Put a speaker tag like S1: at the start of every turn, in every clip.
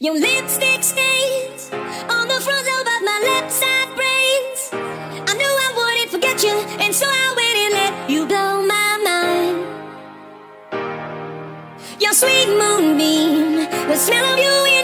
S1: Your lipstick stains on the front of my left side brains. I knew I wouldn't forget you, and so I went and let you blow my mind. Your sweet moonbeam, the smell of you in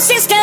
S1: sister.